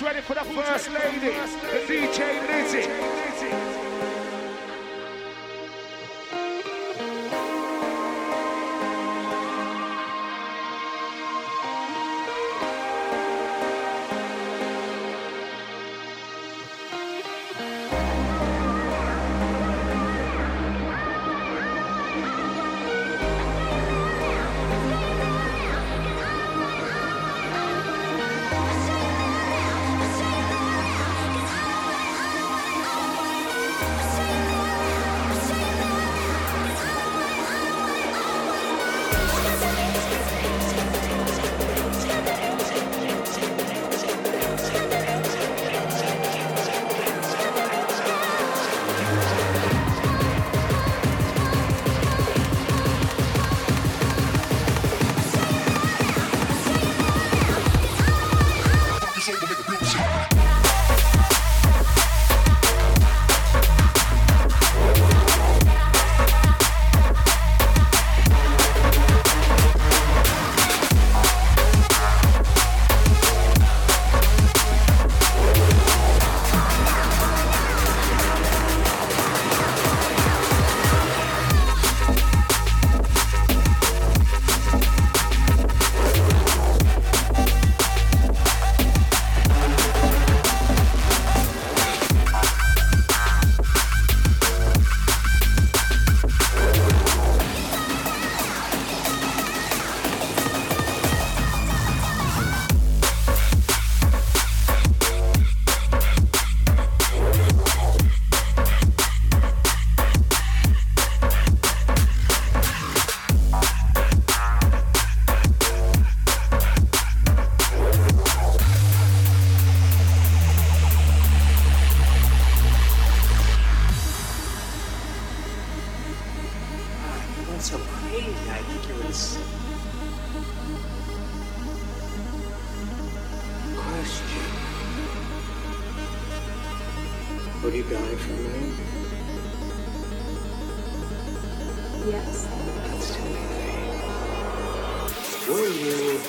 Ready for the first lady? The DJ LIZ-E. silence. Question. Would you die for me? Yes. That's too easy. Will you?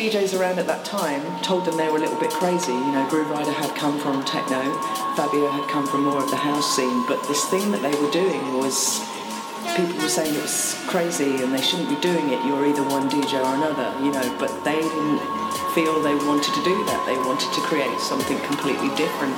DJs around at that time told them they were a little bit crazy. You know, Grooverider had come from techno, Fabio had come from more of the house scene, but this thing that they were doing was people were saying it was crazy and they shouldn't be doing it. You're either one DJ or another, you know, but they didn't feel they wanted to do that. They wanted to create something completely different.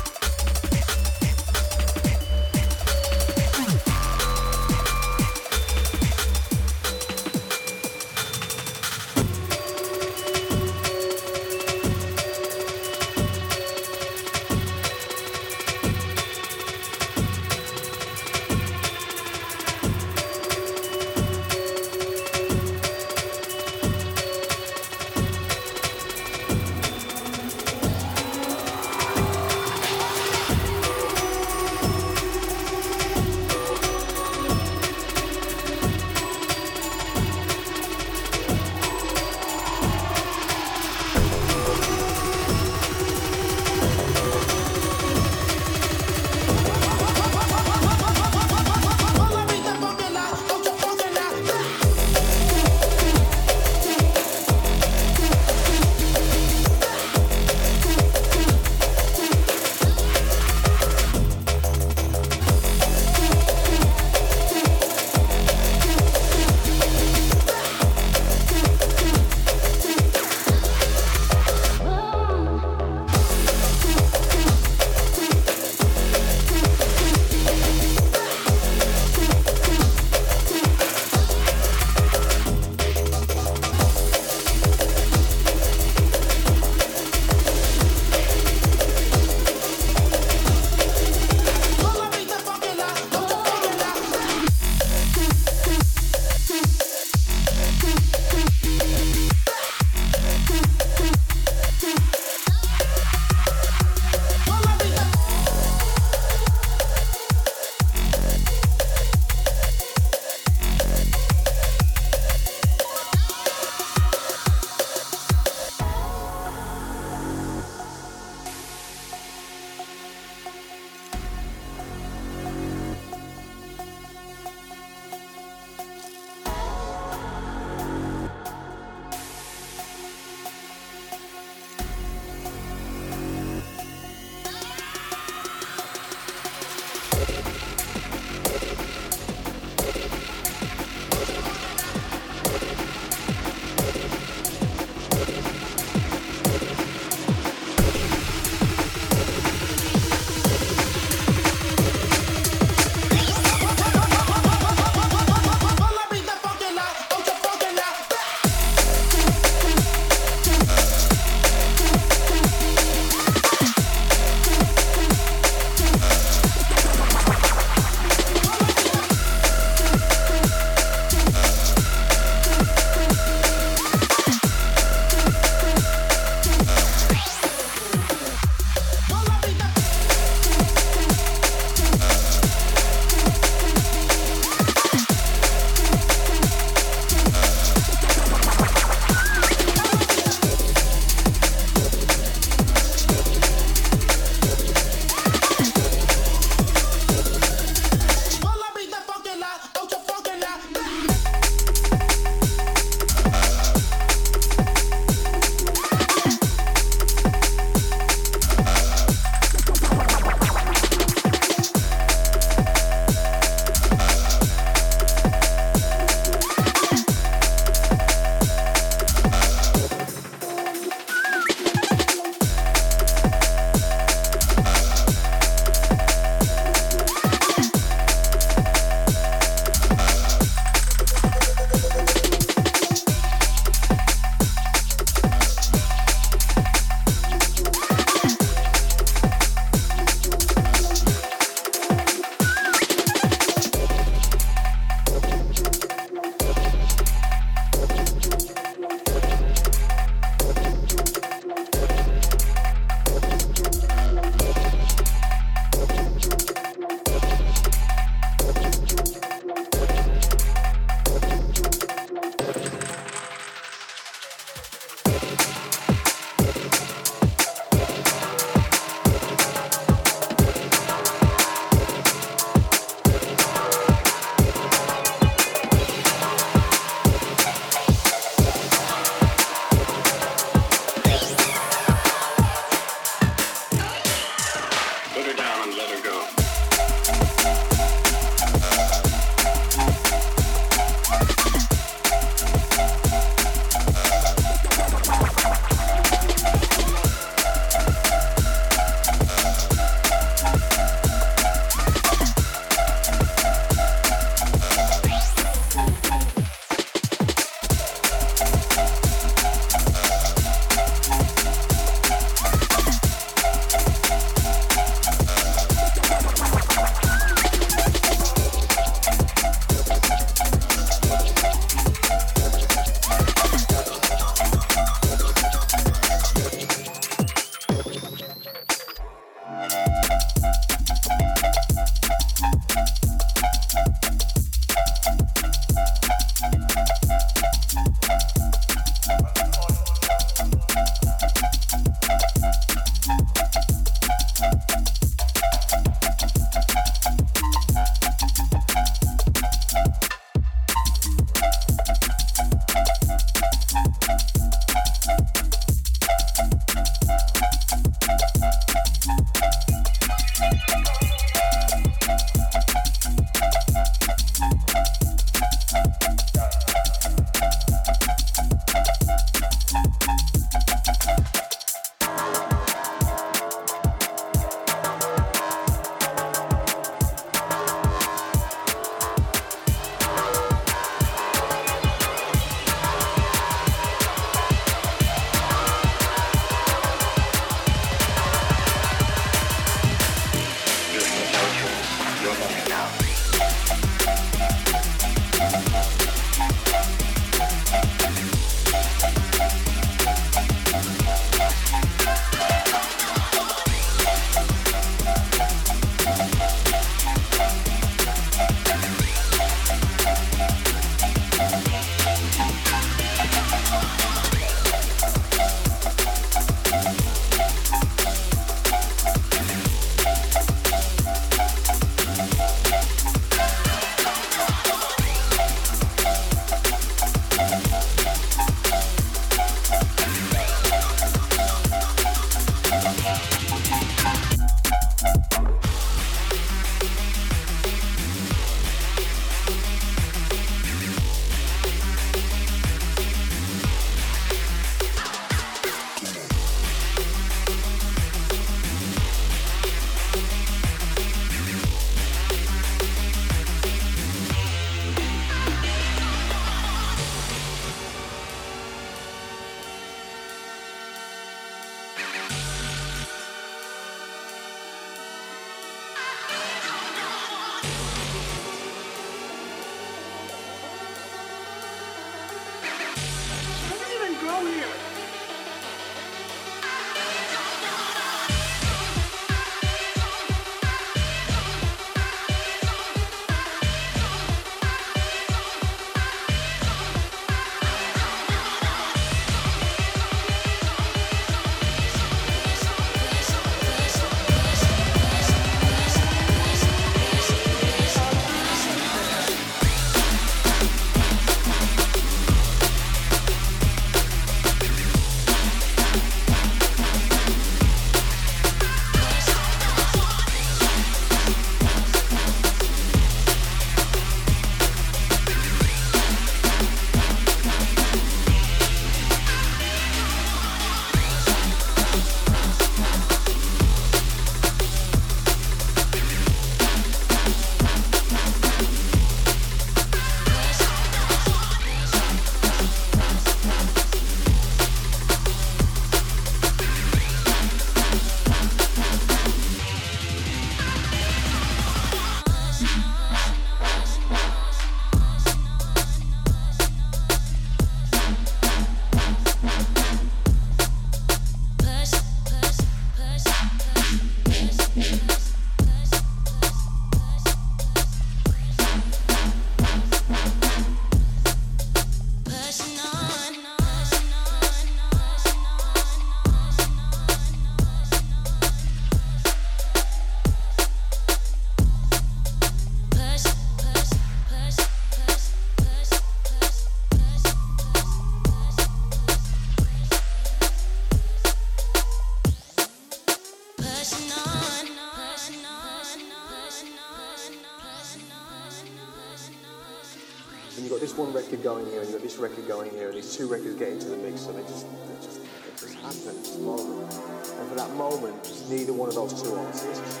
Record going here, and these two records get into the mix, and it just, it just, it just happens. moment. And for that moment, just neither one of those two artists,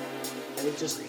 and it just,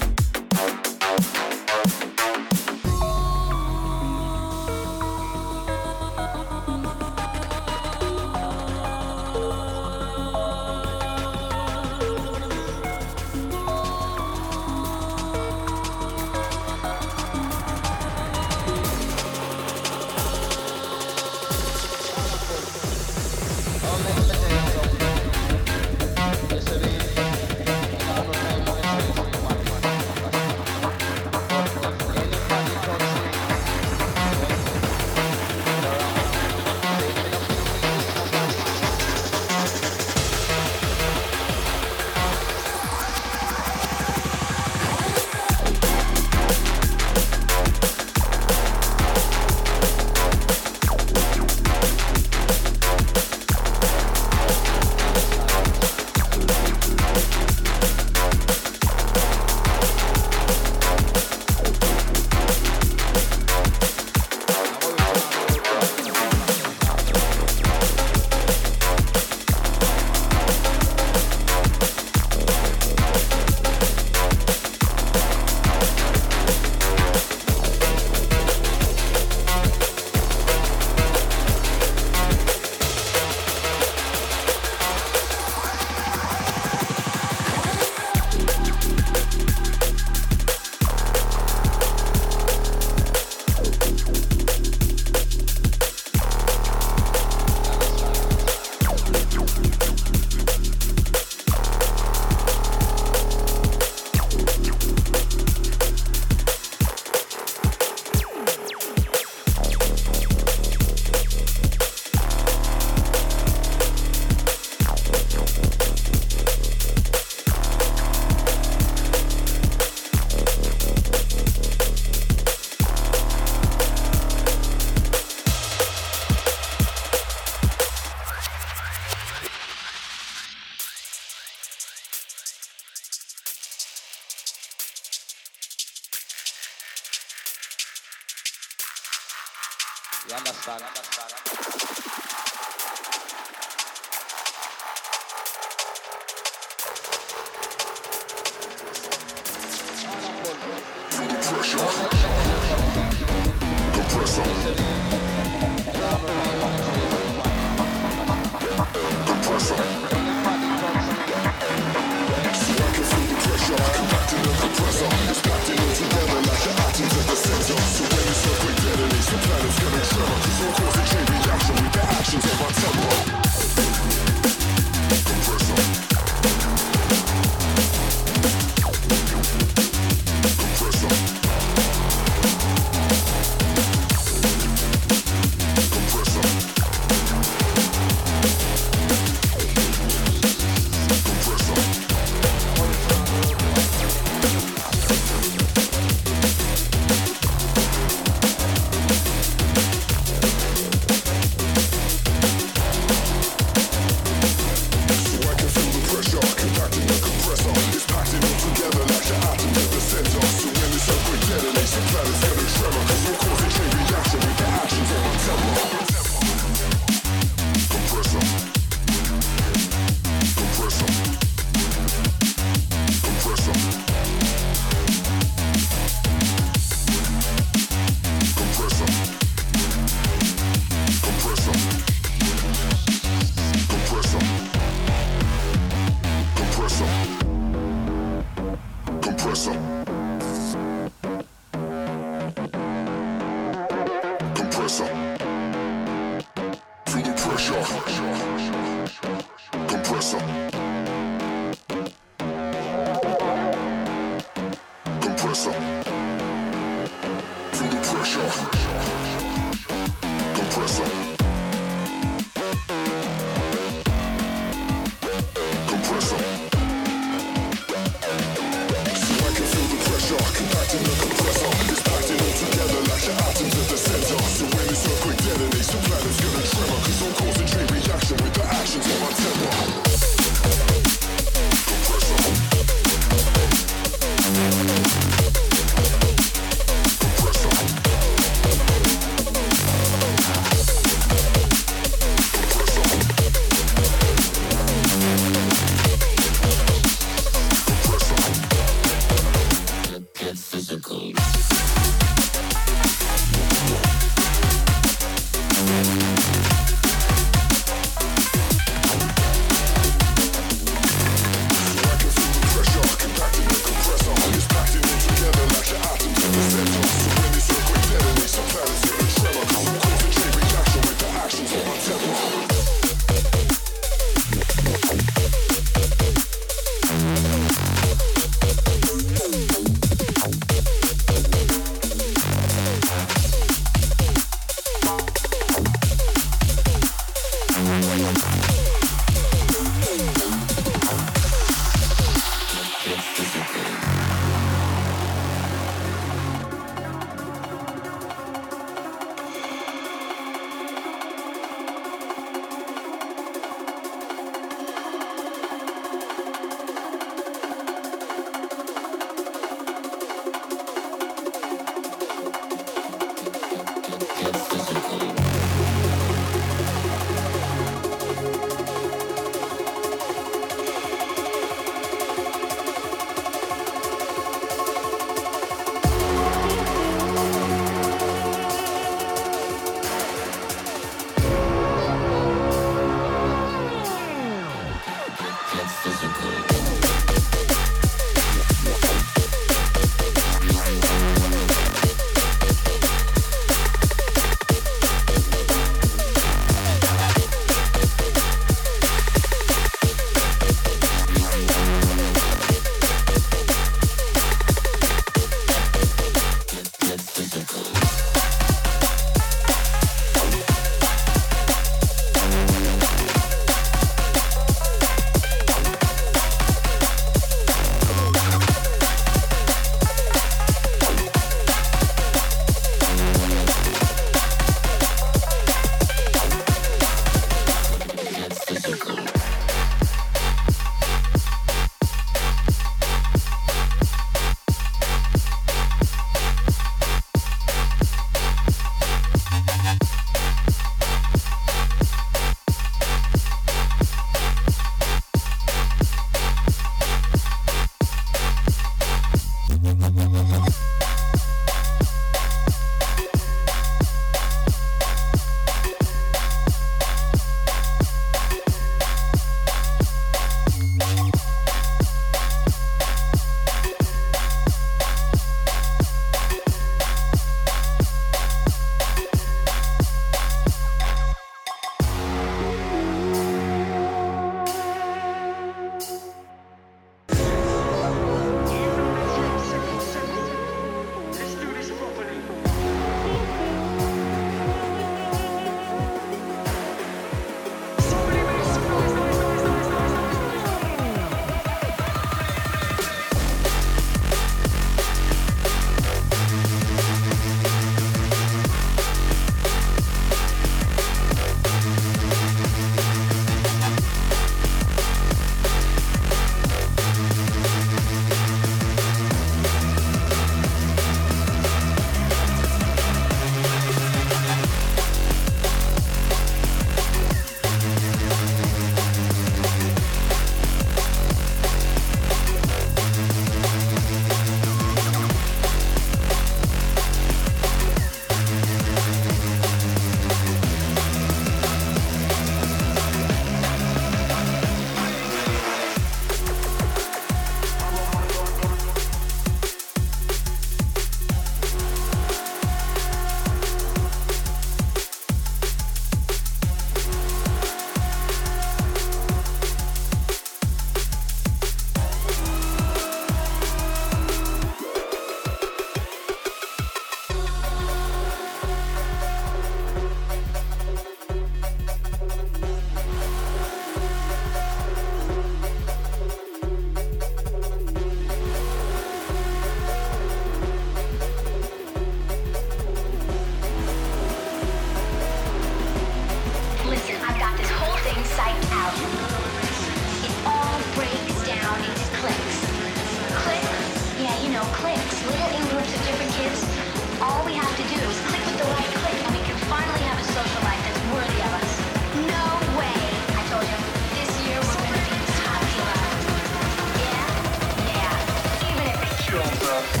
Swept